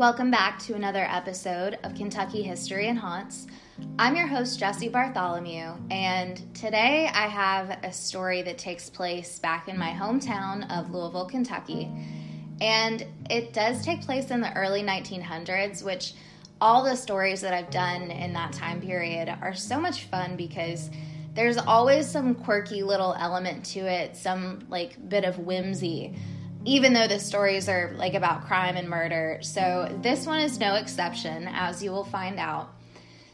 Welcome back to another episode of Kentucky History and Haunts. I'm your host, Jesse Bartholomew, and today I have a story that takes place back in my hometown of Louisville, Kentucky. And it does take place in the early 1900s, which all the stories that I've done in that time period are so much fun because there's always some quirky little element to it, some like bit of whimsy, even though the stories are like about crime and murder. So this one is no exception, as you will find out.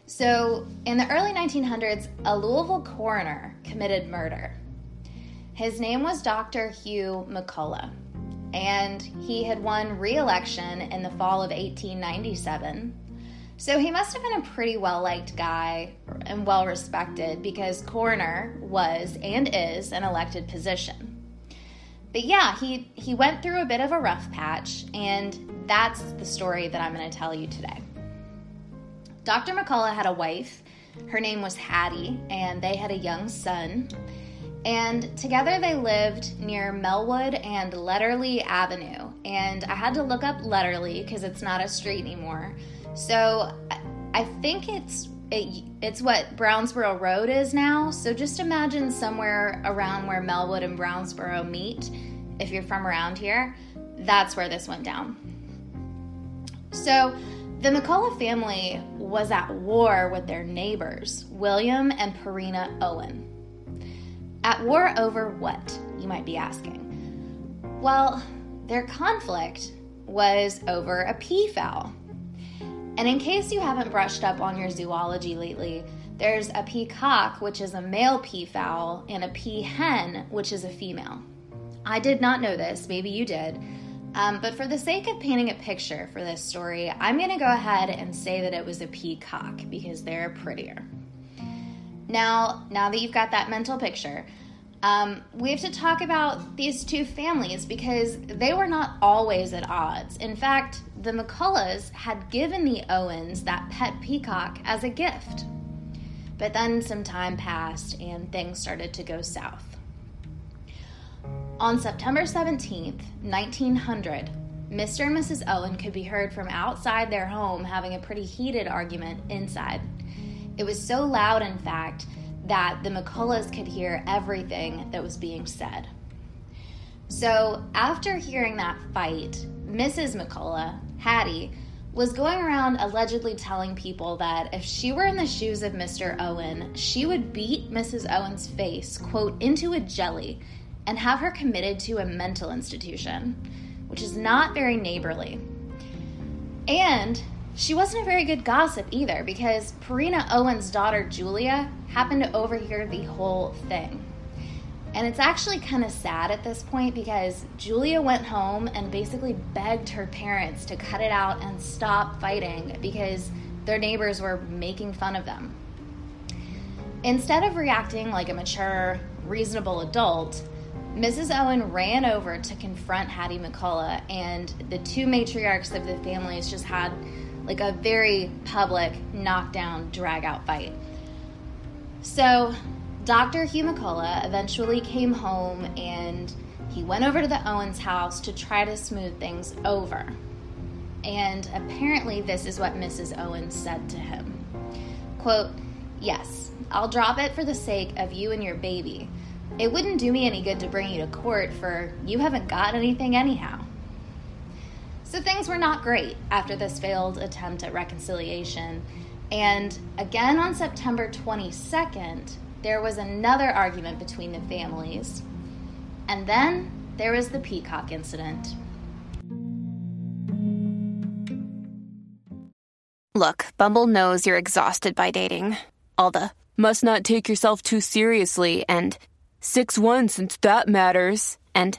So, in the early 1900s, a Louisville coroner committed murder. His name was Dr. Hugh McCullough, and he had won re election in the fall of 1897 so he must have been a pretty well liked guy and well respected because coroner was and is an elected position. But yeah, he, he went through a bit of a rough patch, and that's the story that I'm going to tell you today. Dr. McCullough had a wife. Her name was Hattie, and they had a young son. And together they lived near Melwood and Letterly Avenue. And I had to look up Letterly because it's not a street anymore. So I think it's it, it's what Brownsboro Road is now. So just imagine somewhere around where Melwood and Brownsboro meet. If you're from around here, that's where this went down. So the McCullough family was at war with their neighbors, William and Perina Owen. At war over what, you might be asking? Well, their conflict was over a peafowl. And in case you haven't brushed up on your zoology lately, there's a peacock, which is a male peafowl, and a peahen, which is a female. I did not know this, maybe you did. Um, but for the sake of painting a picture for this story, I'm going to go ahead and say that it was a peacock because they're prettier. Now, now that you've got that mental picture, um, we have to talk about these two families because they were not always at odds. In fact, the McCulloughs had given the Owens that pet peacock as a gift. But then some time passed and things started to go south. On September 17th, 1900, Mr. and Mrs. Owen could be heard from outside their home having a pretty heated argument inside. It was so loud, in fact, that the McCulloughs could hear everything that was being said. So, after hearing that fight, Mrs. McCullough, Hattie, was going around allegedly telling people that if she were in the shoes of Mr. Owen, she would beat Mrs. Owen's face, quote, into a jelly and have her committed to a mental institution, which is not very neighborly. And she wasn't a very good gossip either because Perina Owen's daughter Julia happened to overhear the whole thing. And it's actually kind of sad at this point because Julia went home and basically begged her parents to cut it out and stop fighting because their neighbors were making fun of them. Instead of reacting like a mature, reasonable adult, Mrs. Owen ran over to confront Hattie McCullough, and the two matriarchs of the families just had like a very public knockdown, drag out fight. So, Dr. McCullough eventually came home and he went over to the Owens house to try to smooth things over. And apparently, this is what Mrs. Owens said to him Quote, Yes, I'll drop it for the sake of you and your baby. It wouldn't do me any good to bring you to court, for you haven't got anything anyhow. So things were not great after this failed attempt at reconciliation. And again on September 22nd, there was another argument between the families. And then there was the peacock incident. Look, Bumble knows you're exhausted by dating. All the must not take yourself too seriously and 6 1 since that matters. And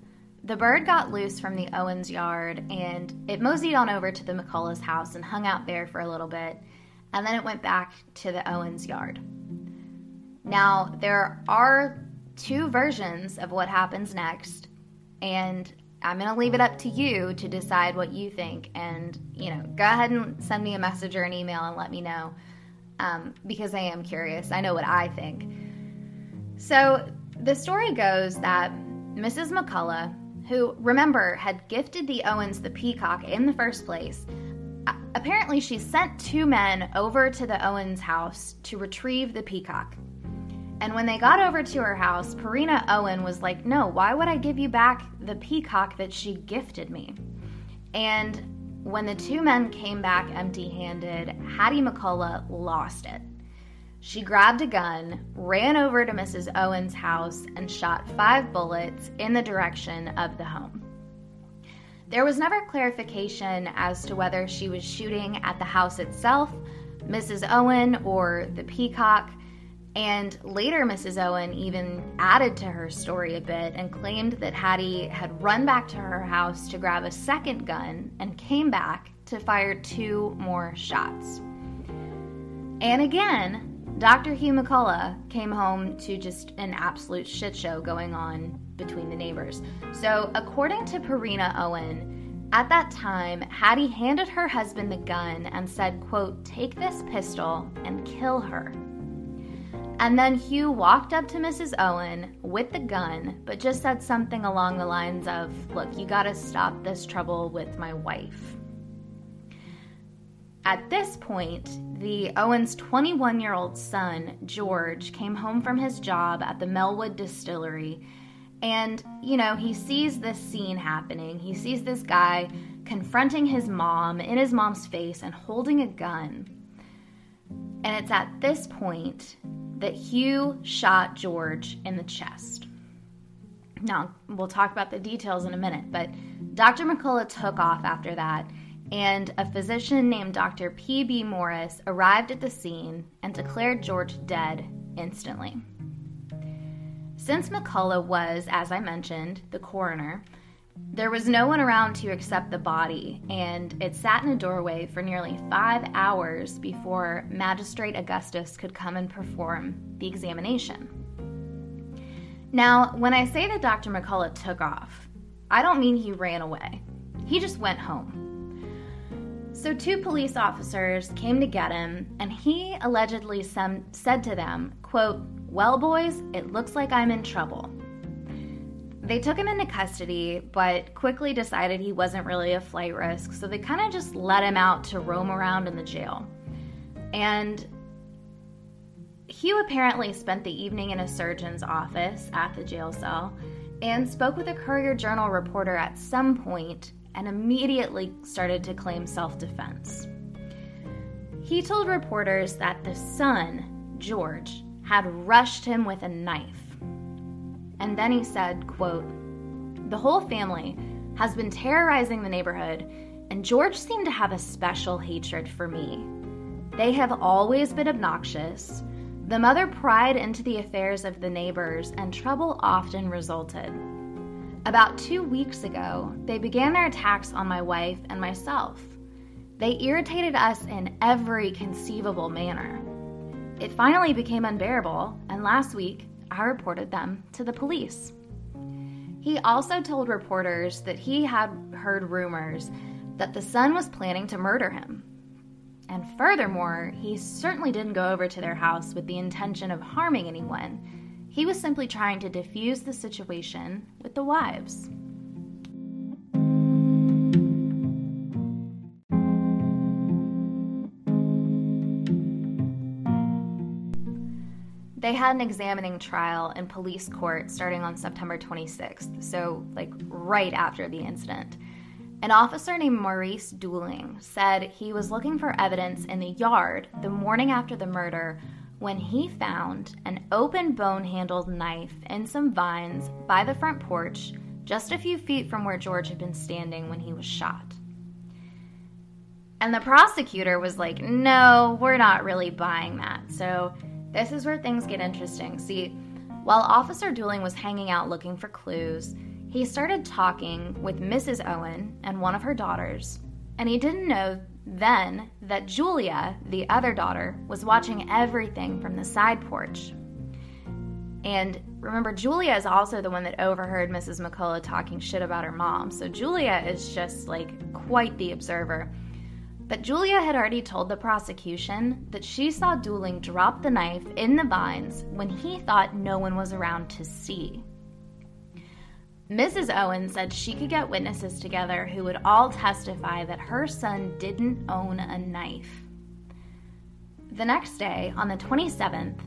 the bird got loose from the Owens yard and it moseyed on over to the McCullough's house and hung out there for a little bit. and then it went back to the Owens yard. Now, there are two versions of what happens next, and I'm going to leave it up to you to decide what you think. And, you know, go ahead and send me a message or an email and let me know um, because I am curious. I know what I think. So, the story goes that Mrs. McCullough, who, remember, had gifted the Owens the peacock in the first place, apparently she sent two men over to the Owens house to retrieve the peacock. And when they got over to her house, Purina Owen was like, No, why would I give you back the peacock that she gifted me? And when the two men came back empty handed, Hattie McCullough lost it. She grabbed a gun, ran over to Mrs. Owen's house, and shot five bullets in the direction of the home. There was never clarification as to whether she was shooting at the house itself, Mrs. Owen, or the peacock. And later, Mrs. Owen even added to her story a bit and claimed that Hattie had run back to her house to grab a second gun and came back to fire two more shots. And again, Dr. Hugh McCullough came home to just an absolute shit show going on between the neighbors. So, according to Purina Owen, at that time, Hattie handed her husband the gun and said, quote, take this pistol and kill her. And then Hugh walked up to Mrs. Owen with the gun, but just said something along the lines of, Look, you gotta stop this trouble with my wife. At this point, the Owens' 21 year old son, George, came home from his job at the Melwood Distillery. And, you know, he sees this scene happening. He sees this guy confronting his mom in his mom's face and holding a gun. And it's at this point that Hugh shot George in the chest. Now, we'll talk about the details in a minute, but Dr. McCullough took off after that, and a physician named Dr. P.B. Morris arrived at the scene and declared George dead instantly. Since McCullough was, as I mentioned, the coroner, there was no one around to accept the body, and it sat in a doorway for nearly five hours before Magistrate Augustus could come and perform the examination. Now, when I say that Dr. McCullough took off, I don't mean he ran away. He just went home. So, two police officers came to get him, and he allegedly some, said to them, quote, Well, boys, it looks like I'm in trouble. They took him into custody, but quickly decided he wasn't really a flight risk, so they kind of just let him out to roam around in the jail. And Hugh apparently spent the evening in a surgeon's office at the jail cell and spoke with a Courier Journal reporter at some point and immediately started to claim self defense. He told reporters that the son, George, had rushed him with a knife and then he said, quote, The whole family has been terrorizing the neighborhood, and George seemed to have a special hatred for me. They have always been obnoxious. The mother pried into the affairs of the neighbors, and trouble often resulted. About two weeks ago, they began their attacks on my wife and myself. They irritated us in every conceivable manner. It finally became unbearable, and last week I reported them to the police. He also told reporters that he had heard rumors that the son was planning to murder him. And furthermore, he certainly didn't go over to their house with the intention of harming anyone. He was simply trying to defuse the situation with the wives. they had an examining trial in police court starting on September 26th, so like right after the incident. An officer named Maurice Dooling said he was looking for evidence in the yard the morning after the murder when he found an open bone handled knife in some vines by the front porch, just a few feet from where George had been standing when he was shot. And the prosecutor was like, no, we're not really buying that. So this is where things get interesting. See, while Officer Dooling was hanging out looking for clues, he started talking with Mrs. Owen and one of her daughters, and he didn't know then that Julia, the other daughter, was watching everything from the side porch. And remember, Julia is also the one that overheard Mrs. McCullough talking shit about her mom. So Julia is just like quite the observer. But Julia had already told the prosecution that she saw Dooling drop the knife in the vines when he thought no one was around to see. Mrs. Owen said she could get witnesses together who would all testify that her son didn't own a knife. The next day, on the 27th,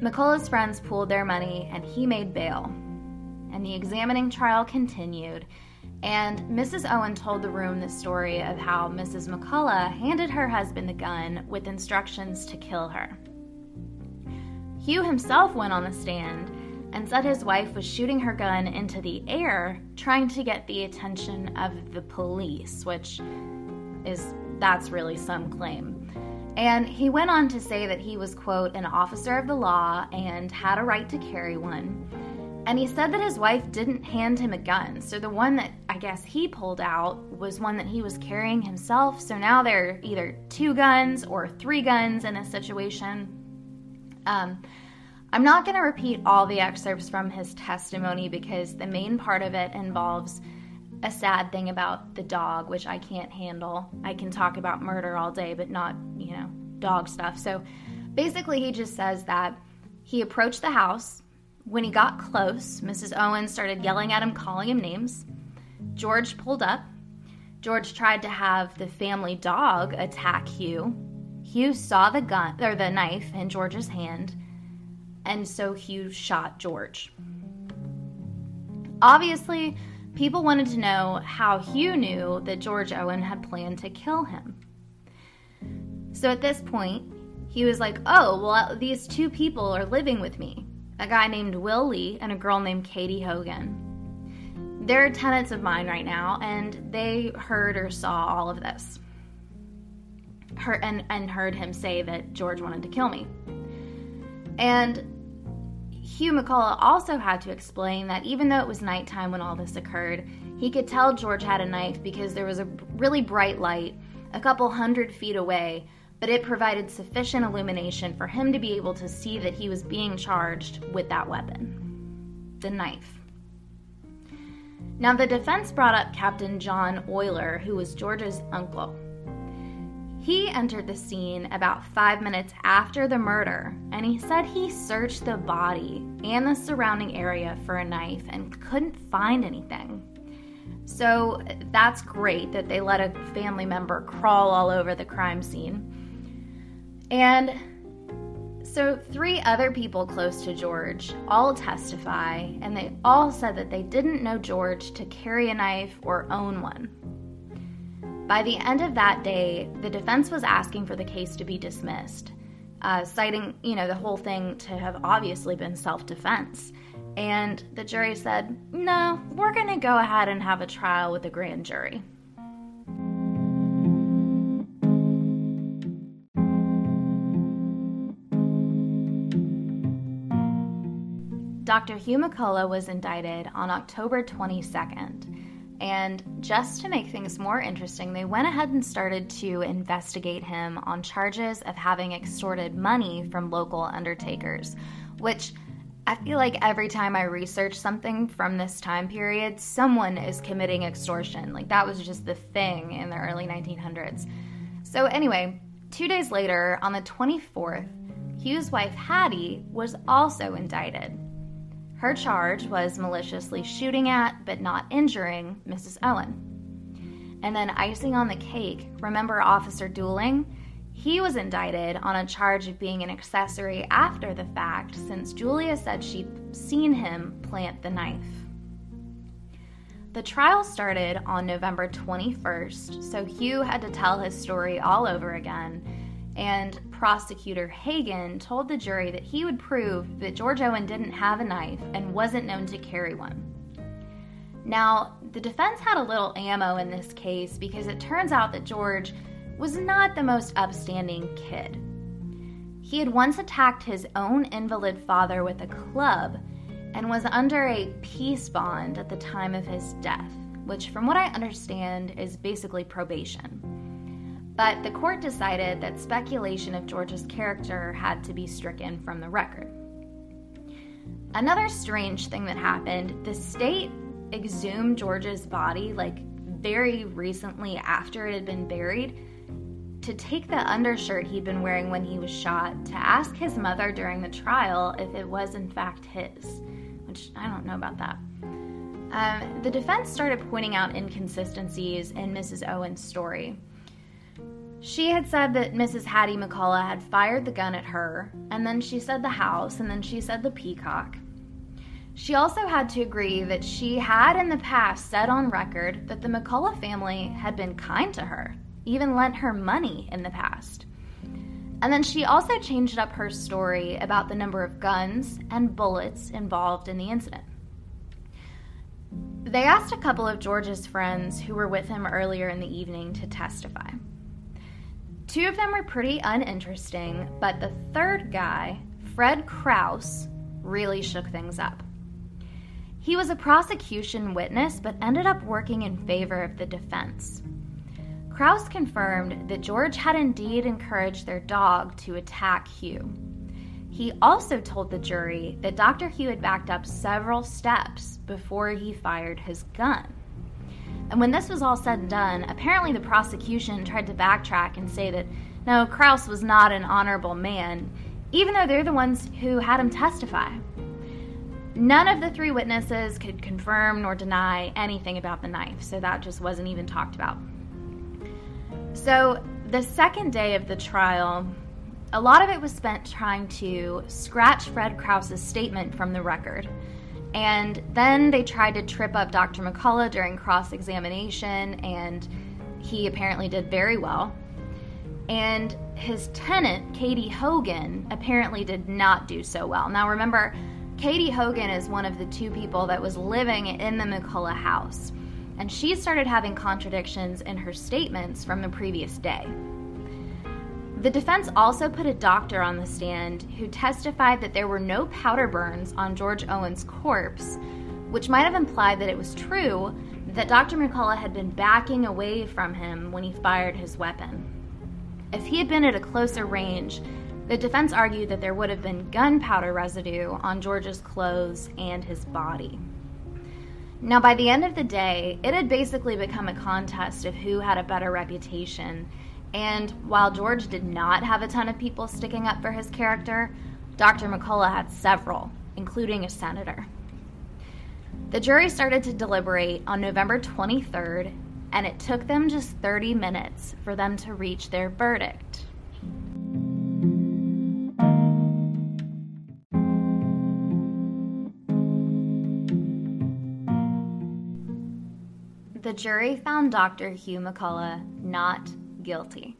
McCullough's friends pooled their money and he made bail. And the examining trial continued, and Mrs. Owen told the room the story of how Mrs. McCullough handed her husband the gun with instructions to kill her. Hugh himself went on the stand and said his wife was shooting her gun into the air, trying to get the attention of the police, which is that's really some claim. And he went on to say that he was, quote, an officer of the law and had a right to carry one. And he said that his wife didn't hand him a gun. So the one that I guess he pulled out was one that he was carrying himself. So now there are either two guns or three guns in this situation. Um, I'm not going to repeat all the excerpts from his testimony because the main part of it involves a sad thing about the dog, which I can't handle. I can talk about murder all day, but not, you know, dog stuff. So basically, he just says that he approached the house. When he got close, Mrs. Owen started yelling at him, calling him names. George pulled up. George tried to have the family dog attack Hugh. Hugh saw the gun or the knife in George's hand and so Hugh shot George. Obviously, people wanted to know how Hugh knew that George Owen had planned to kill him. So at this point, he was like, Oh, well, these two people are living with me a guy named Will Lee and a girl named Katie Hogan. They're tenants of mine right now, and they heard or saw all of this. Her, and, and heard him say that George wanted to kill me. And Hugh McCullough also had to explain that even though it was nighttime when all this occurred, he could tell George had a knife because there was a really bright light a couple hundred feet away, but it provided sufficient illumination for him to be able to see that he was being charged with that weapon the knife. Now, the defense brought up Captain John Oyler, who was George's uncle. He entered the scene about five minutes after the murder, and he said he searched the body and the surrounding area for a knife and couldn't find anything. So that's great that they let a family member crawl all over the crime scene. And so, three other people close to George all testify, and they all said that they didn't know George to carry a knife or own one. By the end of that day, the defense was asking for the case to be dismissed, uh, citing, you know, the whole thing to have obviously been self-defense. And the jury said, "No, we're going to go ahead and have a trial with a grand jury." Dr. Hugh McCullough was indicted on October 22nd. And just to make things more interesting, they went ahead and started to investigate him on charges of having extorted money from local undertakers, which I feel like every time I research something from this time period, someone is committing extortion. Like that was just the thing in the early 1900s. So, anyway, two days later, on the 24th, Hugh's wife Hattie was also indicted. Her charge was maliciously shooting at, but not injuring, Mrs. Owen. And then icing on the cake, remember Officer Dooling? He was indicted on a charge of being an accessory after the fact since Julia said she'd seen him plant the knife. The trial started on November 21st, so Hugh had to tell his story all over again and prosecutor Hagen told the jury that he would prove that George Owen didn't have a knife and wasn't known to carry one. Now, the defense had a little ammo in this case because it turns out that George was not the most upstanding kid. He had once attacked his own invalid father with a club and was under a peace bond at the time of his death, which, from what I understand, is basically probation. But the court decided that speculation of George's character had to be stricken from the record. Another strange thing that happened the state exhumed George's body like very recently after it had been buried to take the undershirt he'd been wearing when he was shot to ask his mother during the trial if it was in fact his, which I don't know about that. Um, the defense started pointing out inconsistencies in Mrs. Owen's story. She had said that Mrs. Hattie McCullough had fired the gun at her, and then she said the house, and then she said the peacock. She also had to agree that she had in the past said on record that the McCullough family had been kind to her, even lent her money in the past. And then she also changed up her story about the number of guns and bullets involved in the incident. They asked a couple of George's friends who were with him earlier in the evening to testify. Two of them were pretty uninteresting, but the third guy, Fred Kraus, really shook things up. He was a prosecution witness, but ended up working in favor of the defense. Kraus confirmed that George had indeed encouraged their dog to attack Hugh. He also told the jury that Dr. Hugh had backed up several steps before he fired his gun. And when this was all said and done, apparently the prosecution tried to backtrack and say that no, Kraus was not an honorable man, even though they're the ones who had him testify. None of the three witnesses could confirm nor deny anything about the knife, so that just wasn't even talked about. So, the second day of the trial, a lot of it was spent trying to scratch Fred Kraus's statement from the record. And then they tried to trip up Dr. McCullough during cross examination, and he apparently did very well. And his tenant, Katie Hogan, apparently did not do so well. Now, remember, Katie Hogan is one of the two people that was living in the McCullough house, and she started having contradictions in her statements from the previous day. The defense also put a doctor on the stand who testified that there were no powder burns on George Owen's corpse, which might have implied that it was true that Dr. McCullough had been backing away from him when he fired his weapon. If he had been at a closer range, the defense argued that there would have been gunpowder residue on George's clothes and his body. Now, by the end of the day, it had basically become a contest of who had a better reputation. And while George did not have a ton of people sticking up for his character, Dr. McCullough had several, including a senator. The jury started to deliberate on November 23rd, and it took them just 30 minutes for them to reach their verdict. the jury found Dr. Hugh McCullough not guilty.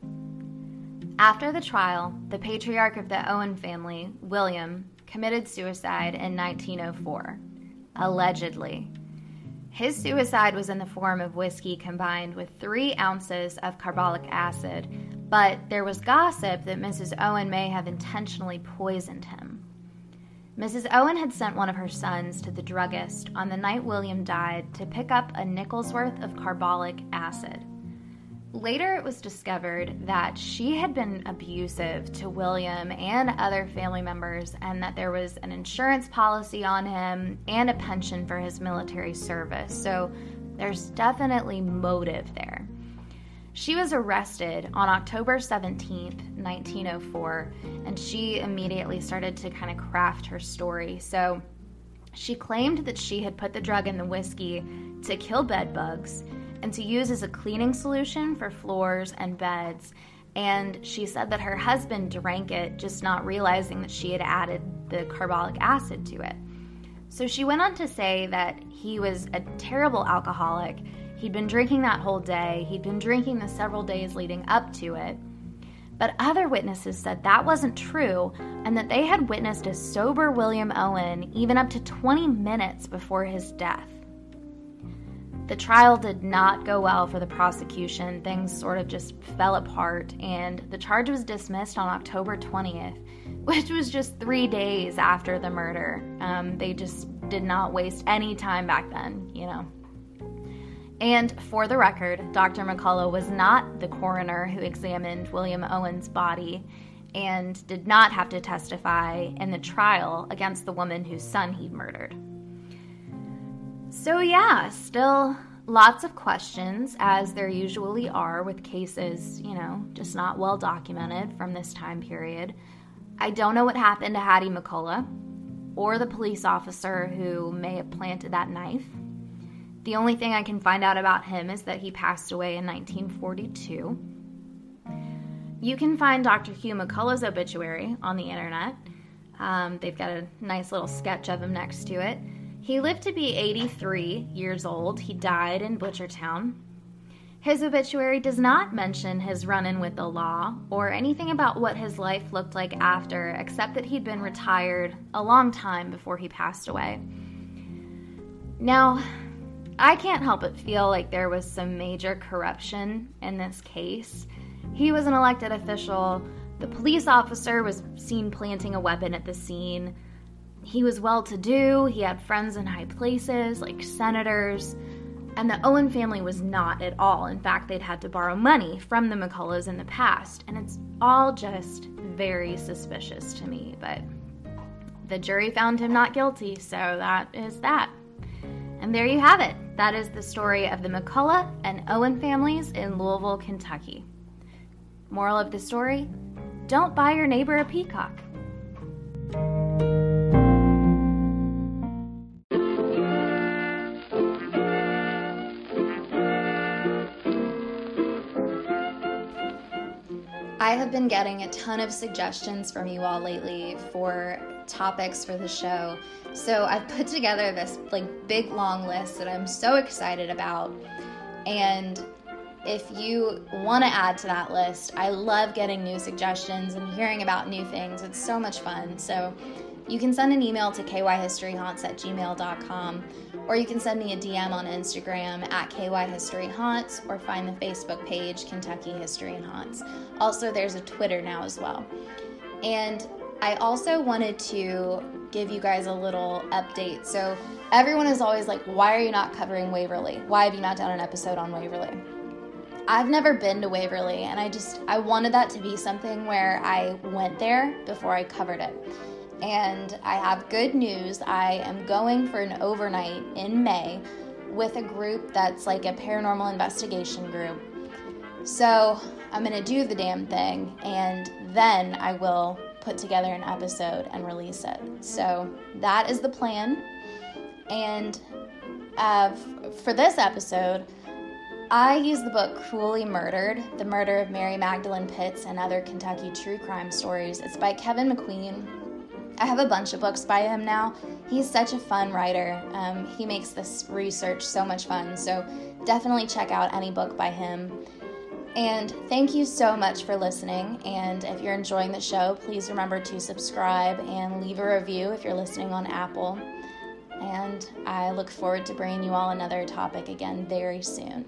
After the trial, the patriarch of the Owen family, William, committed suicide in 1904, allegedly. His suicide was in the form of whiskey combined with three ounces of carbolic acid, but there was gossip that Mrs. Owen may have intentionally poisoned him. Mrs. Owen had sent one of her sons to the druggist on the night William died to pick up a nickel's worth of carbolic acid. Later, it was discovered that she had been abusive to William and other family members, and that there was an insurance policy on him and a pension for his military service. So there's definitely motive there. She was arrested on October 17th, 1904, and she immediately started to kind of craft her story. So she claimed that she had put the drug in the whiskey to kill bed bugs and to use as a cleaning solution for floors and beds. And she said that her husband drank it, just not realizing that she had added the carbolic acid to it. So she went on to say that he was a terrible alcoholic He'd been drinking that whole day, he'd been drinking the several days leading up to it. But other witnesses said that wasn't true and that they had witnessed a sober William Owen even up to 20 minutes before his death. The trial did not go well for the prosecution. Things sort of just fell apart, and the charge was dismissed on October 20th, which was just three days after the murder. Um, they just did not waste any time back then, you know. And for the record, Dr. McCullough was not the coroner who examined William Owen's body and did not have to testify in the trial against the woman whose son he'd murdered. So, yeah, still lots of questions, as there usually are with cases, you know, just not well documented from this time period. I don't know what happened to Hattie McCullough or the police officer who may have planted that knife. The only thing I can find out about him is that he passed away in 1942. You can find Dr. Hugh McCullough's obituary on the internet. Um, they've got a nice little sketch of him next to it. He lived to be 83 years old. He died in Butchertown. His obituary does not mention his run in with the law or anything about what his life looked like after, except that he'd been retired a long time before he passed away. Now, I can't help but feel like there was some major corruption in this case. He was an elected official. The police officer was seen planting a weapon at the scene. He was well to do, he had friends in high places, like senators. And the Owen family was not at all. In fact, they'd had to borrow money from the McCulloughs in the past. And it's all just very suspicious to me. But the jury found him not guilty, so that is that. And there you have it. That is the story of the McCullough and Owen families in Louisville, Kentucky. Moral of the story don't buy your neighbor a peacock. Have been getting a ton of suggestions from you all lately for topics for the show. So I've put together this like big long list that I'm so excited about. And if you want to add to that list, I love getting new suggestions and hearing about new things. It's so much fun. So you can send an email to kyhistoryhaunts at gmail.com or you can send me a DM on Instagram at kyhistoryhaunts or find the Facebook page Kentucky History and Haunts. Also, there's a Twitter now as well. And I also wanted to give you guys a little update. So, everyone is always like, why are you not covering Waverly? Why have you not done an episode on Waverly? I've never been to Waverly, and I just I wanted that to be something where I went there before I covered it. And I have good news. I am going for an overnight in May with a group that's like a paranormal investigation group. So I'm gonna do the damn thing, and then I will put together an episode and release it. So that is the plan. And uh, for this episode, I use the book Cruelly Murdered The Murder of Mary Magdalene Pitts and Other Kentucky True Crime Stories. It's by Keven McQueen. I have a bunch of books by him now. He's such a fun writer. Um, he makes this research so much fun. So definitely check out any book by him. And thank you so much for listening. And if you're enjoying the show, please remember to subscribe and leave a review if you're listening on Apple. And I look forward to bringing you all another topic again very soon.